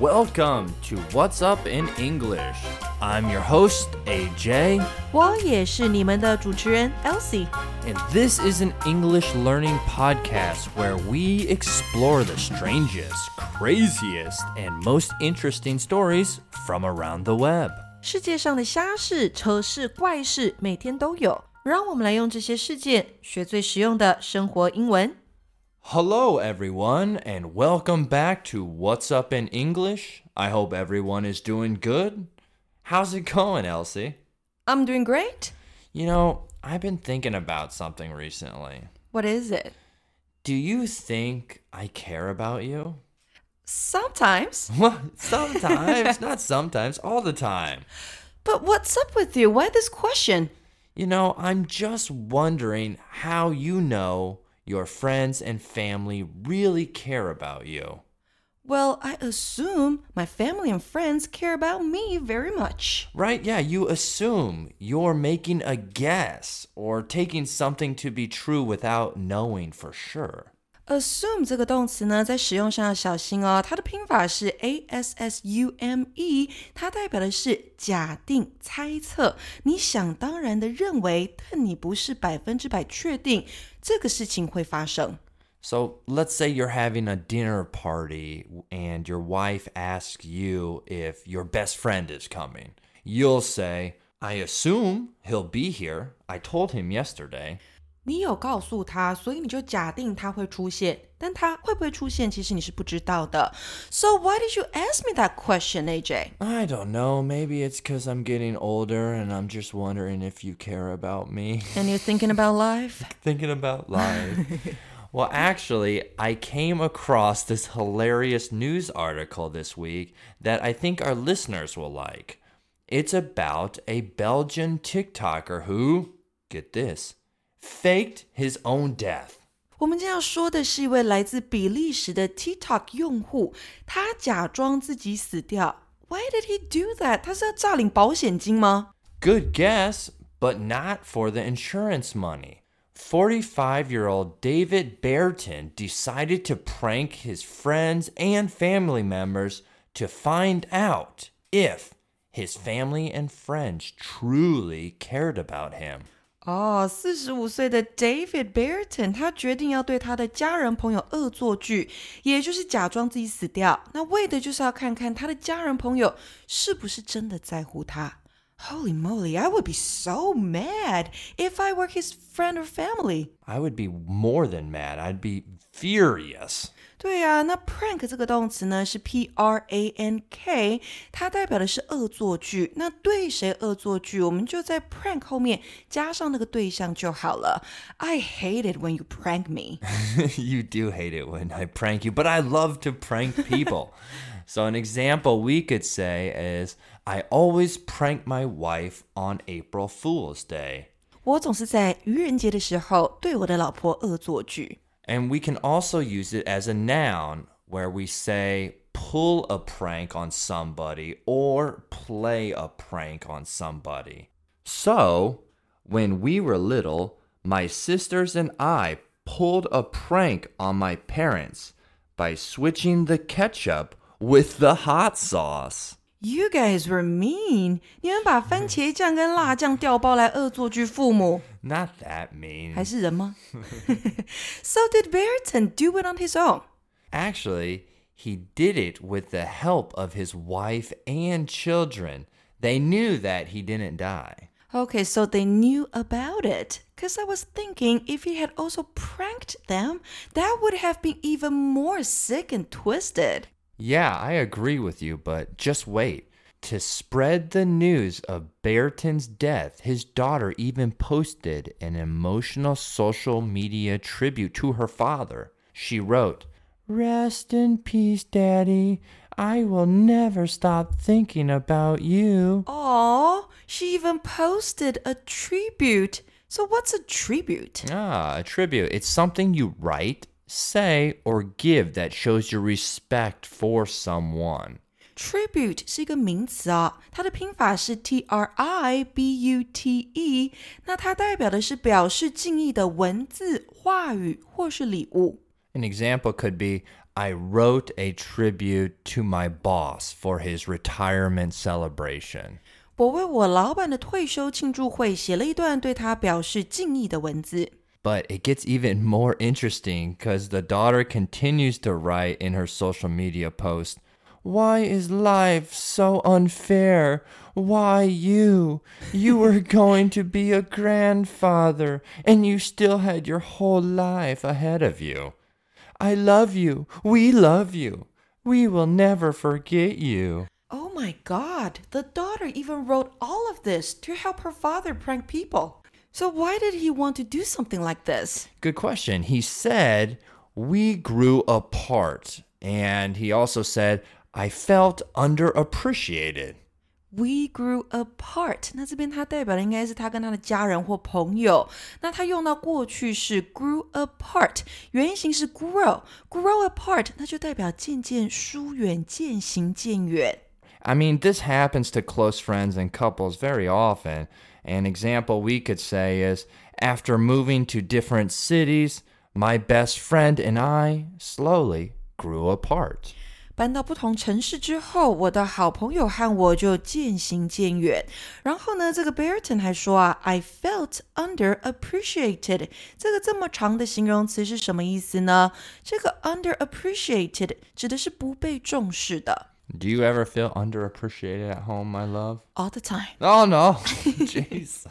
Welcome to What's Up in English. I'm your host, AJ, 我也是你们的主持人 Elsie。 and this is an English learning podcast where we explore the strangest, craziest, and most interesting stories from around the web. 世界上的瞎事、扯事、怪事，每天都有。让我们来用这些事件学最实用的生活英文。 Hello, everyone, and welcome back to What's Up in English. I hope everyone is doing good. How's it going, Elsie? I'm doing great. You know, I've been thinking about something recently. What is it? Do you think I care about you? Sometimes. Well, sometimes, not sometimes, all the time. But what's up with you? Why this question? You know, I'm just wondering how you know your friends and family really care about you. Well, I assume my family and friends care about me very much. Right? Yeah, you assume you're making a guess or taking something to be true without knowing for sure. Assume 这个动词呢，在使用上要小心哦。它的拼法是 a s s u m e，它代表的是假定、猜测，你想当然的认为，但你不是百分之百确定这个事情会发生。 So let's say you're having a dinner party and your wife asks you if your best friend is coming. You'll say, I assume he'll be here. I told him yesterday. 你有告诉他，所以你就假定他会出现，但他会不会出现，其实你是不知道的。So why did you ask me that question, AJ? I don't know. Maybe it's because I'm getting older and I'm just wondering if you care about me. And you're thinking about life? Thinking about life. well, actually, I came across this hilarious news article this week that I think our listeners will like. It's about a Belgian TikToker who, get this, faked his own death. 我们今天要说的是一位来自比利时的 TikTok 用户，他假装自己死掉。Why did he do that？他是要诈领保险金吗？Good guess, but not for the insurance money. 45 year old David Baerten decided to prank his friends and family members to find out if his family and friends truly cared about him. 哦，四十五岁的 David Barton，他决定要对他的家人朋友恶作剧，也就是假装自己死掉。那为的就是要看看他的家人朋友是不是真的在乎他。Holy moly, I would be so mad if I were his friend or family. I would be more than mad, I'd be furious. 对呀、那 prank 这个动词呢是 p r a n k，它代表的是恶作剧。那对谁恶作剧，我们就在 prank 后面加上那个对象就好了。I hate it when you prank me. you do hate it when I prank you, but I love to prank people. so, an example we could say is I always prank my wife on April Fool's Day. 我总是在愚人节的时候对我的老婆恶作剧。 And we can also use it as a noun where we say pull a prank on somebody or play a prank on somebody. So, when we were little, my sisters and I pulled a prank on my parents by switching the ketchup with the hot sauce. You guys were mean！你们把番茄酱跟辣酱调包来恶作剧父母。Not that mean。还是人吗？So did Baerten do it on his own? Actually, he did it with the help of his wife and children. They knew that he didn't die. Okay, so they knew about it. Because I was thinking if he had also pranked them, that would have been even more sick and twisted. Yeah, I agree with you, but just wait. To spread the news of Baerten's death, his daughter even posted an emotional social media tribute to her father. She wrote, Rest in peace, Daddy. I will never stop thinking about you. Aw, she even posted a tribute. So, what's a tribute? Ah, a tribute. It's something you write, say, or give that shows your respect for someone. Tribute 是一个名词啊、它的拼法是 T R I B U T E，那它代表的是表示敬意的文字、话语或是礼物。 An example could be I wrote a tribute to my boss for his retirement celebration. 我为我老板的退休庆祝会写了一段对他表示敬意的文字。 But it gets even more interesting because the daughter continues to write in her social media post Why is life so unfair? Why you? You were going to be a grandfather and you still had your whole life ahead of you. I love you. We love you. We will never forget you. Oh my god, the daughter even wrote all of this to help her father prank people. So why did he want to do something like this? Good question. He said, We grew apart. And he also said, I felt underappreciated. We grew apart。那这边它代表的应该是他跟他的家人或朋友。那他用到过去式 grew apart，原型是 grow，grow apart，那就代表渐渐疏远、渐行渐远。 I mean, this happens to close friends and couples very often. An example we could say is after moving to different cities, my best friend and I slowly grew apart. 搬到不同城市之后，我的好朋友和我就渐行渐远。然后呢，这个 Baerten 还说啊，I felt underappreciated。这个这么长的形容词是什么意思呢？这个 underappreciated 指的是不被重视的。Do you ever feel underappreciated at home, my love? ，all the time。 Oh no, Jesus.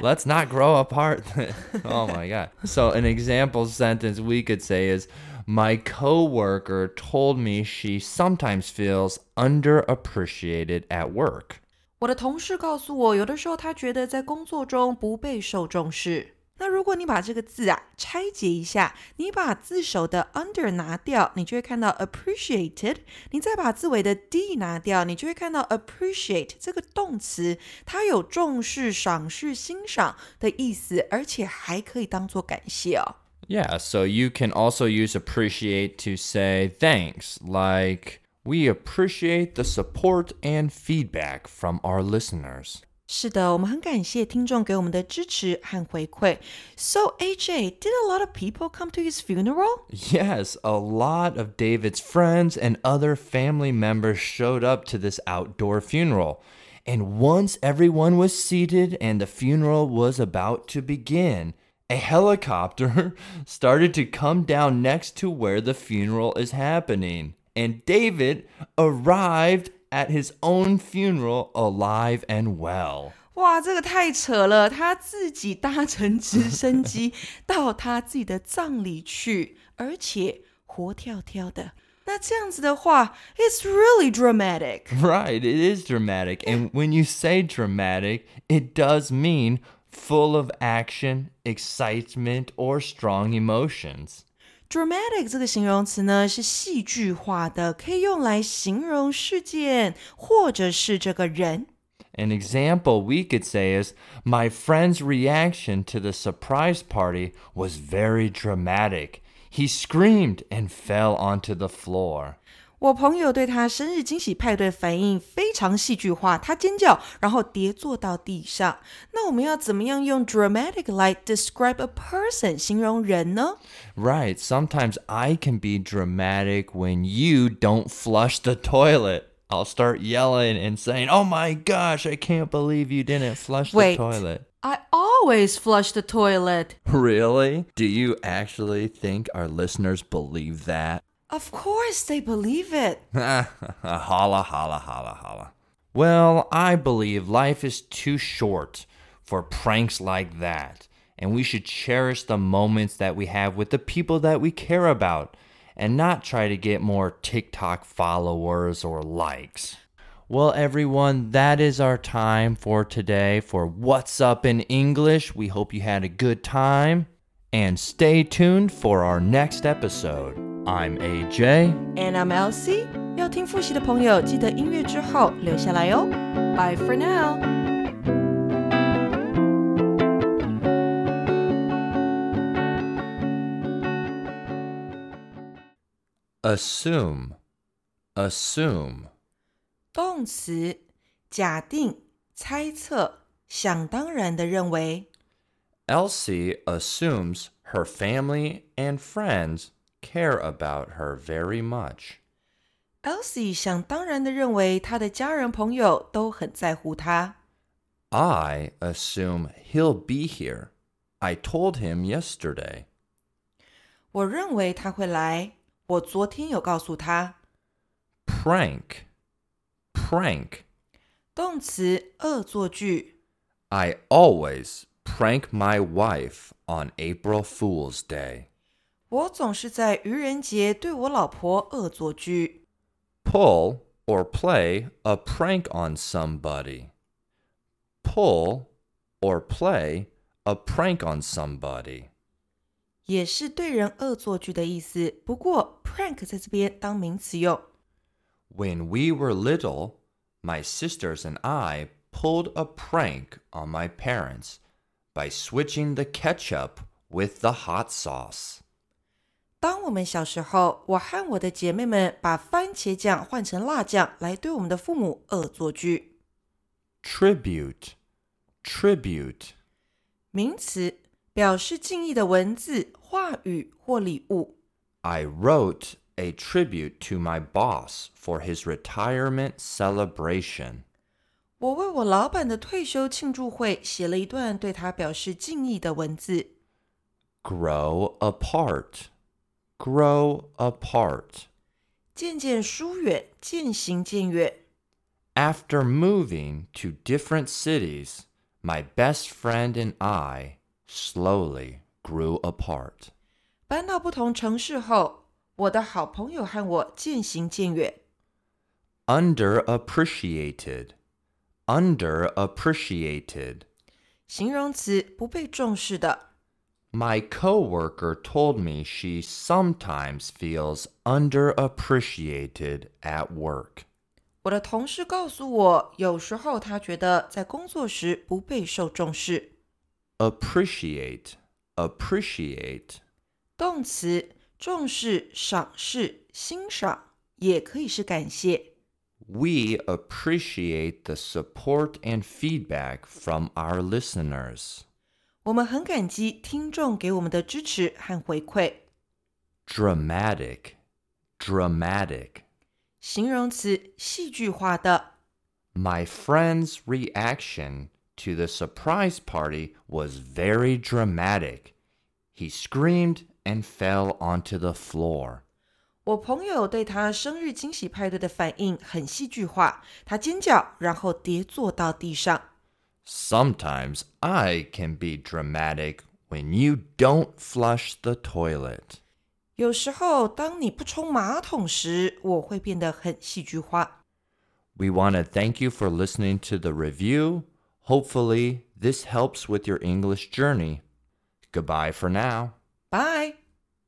Let's not grow apart. oh my God. So, an example sentence we could say is My coworker told me she sometimes feels underappreciated at work. 我的同事告诉我，有的时候他觉得在工作中不被受重视。 那如果你把这个字啊拆解一下，你把字首的 under 拿掉，你就会看到 appreciated。你再把字尾的 d 拿掉，你就会看到 appreciate 这个动词，它有重视、赏识、欣赏的意思，而且还可以当做感谢哦。 Yeah, so you can also use appreciate to say thanks, like, we appreciate the support and feedback from our listeners. 是的，我们很感谢听众给我们的支持和回馈。So AJ, did a lot of people come to his funeral? Yes, a lot of David's friends and other family members showed up to this outdoor funeral. And once everyone was seated and the funeral was about to begin, a helicopter started to come down next to where the funeral is happening. And David arrived at his own funeral alive and well. 哇，这个太扯了！他自己搭乘直升机到他自己的葬礼去，而且活跳跳的。那这样子的话，it's really dramatic。 Right, it is dramatic. And when you say dramatic, it does mean full of action, excitement, or strong emotions. dramatic 这个形容词呢是戏剧化的，可以用来形容事件或者是这个人。 An example we could say is My friend's reaction to the surprise party was very dramatic. He screamed and fell onto the floor. 我朋友对他生日惊喜派对反应非常戏剧化，他尖叫，然后跌坐到地上。那我们要怎么样用 dramatic 来 describe a person 形容人呢？ Right, sometimes I can be dramatic when you don't flush the toilet. I'll start yelling and saying, Oh my gosh, I can't believe you didn't flush the Wait. toilet. I always flush the toilet. Really? Do you actually think our listeners believe that? Of course they believe it. holla, holla, holla, holla. Well, I believe life is too short for pranks like that, and we should cherish the moments that we have with the people that we care about and not try to get more TikTok followers or likes. Well, everyone, that is our time for today for What's Up in English. We hope you had a good time And stay tuned for our next episode. I'm AJ. And I'm Elsie。要听复习的朋友，记得音乐之后留下来哦。Bye for now。 Assume. Assume. 动词，假定、猜测、想当然的认为。 Elsie assumes her family and friends care about her very much. Elsie 想当然的认为她的家人朋友都很在乎她。 I assume he'll be here. I told him yesterday. 我认为他会来。我昨天有告诉他。 Prank. Prank. 动词恶作剧。 I always prank my wife on April Fool's Day. 我总是在愚人节对我老婆恶作剧。 Pull or play a prank on somebody. Pull or play a prank on somebody. 也是对人恶作剧的意思。不过 prank 在这边当名词用。 When we were little, my sisters and I pulled a prank on my parents by switching the ketchup with the hot sauce. 当我们小时候，我和我的姐妹们把番茄酱换成辣酱，来对我们的父母恶作剧。 Tribute. Tribute. 名词表示敬意的文字、话语或礼物。 I wrote a tribute to my boss for his retirement celebration. 我为我老板的退休庆祝会写了一段对他表示敬意的文字。 Grow apart. Grow apart. 渐渐疏远，渐行渐远。 After moving to different cities, my best friend and I slowly grew apart. 搬到不同城市后，我的好朋友和我渐行渐远。 Underappreciated. Underappreciated. 形容词不被重视的。 My coworker told me she sometimes feels underappreciated at work. 我的同事告诉我，有时候他觉得在工作时不备受重视。 Appreciate. Appreciate. 动词重视、赏识、欣赏，也可以是感谢。 We appreciate the support and feedback from our listeners. 我们很感激听众给我们的支持和回馈。 Dramatic. Dramatic. 形容词戏剧化的。 My friend's reaction to the surprise party was very dramatic. He screamed and fell onto the floor. 我朋友对他生日惊喜派对的反应很戏剧化，他尖叫，然后跌坐到地上。 Sometimes I can be dramatic when you don't flush the toilet. 有时候，当你不冲马桶时，我会变得很戏剧化。 We want to thank you for listening to the review. Hopefully, this helps with your English journey. Goodbye for now. Bye。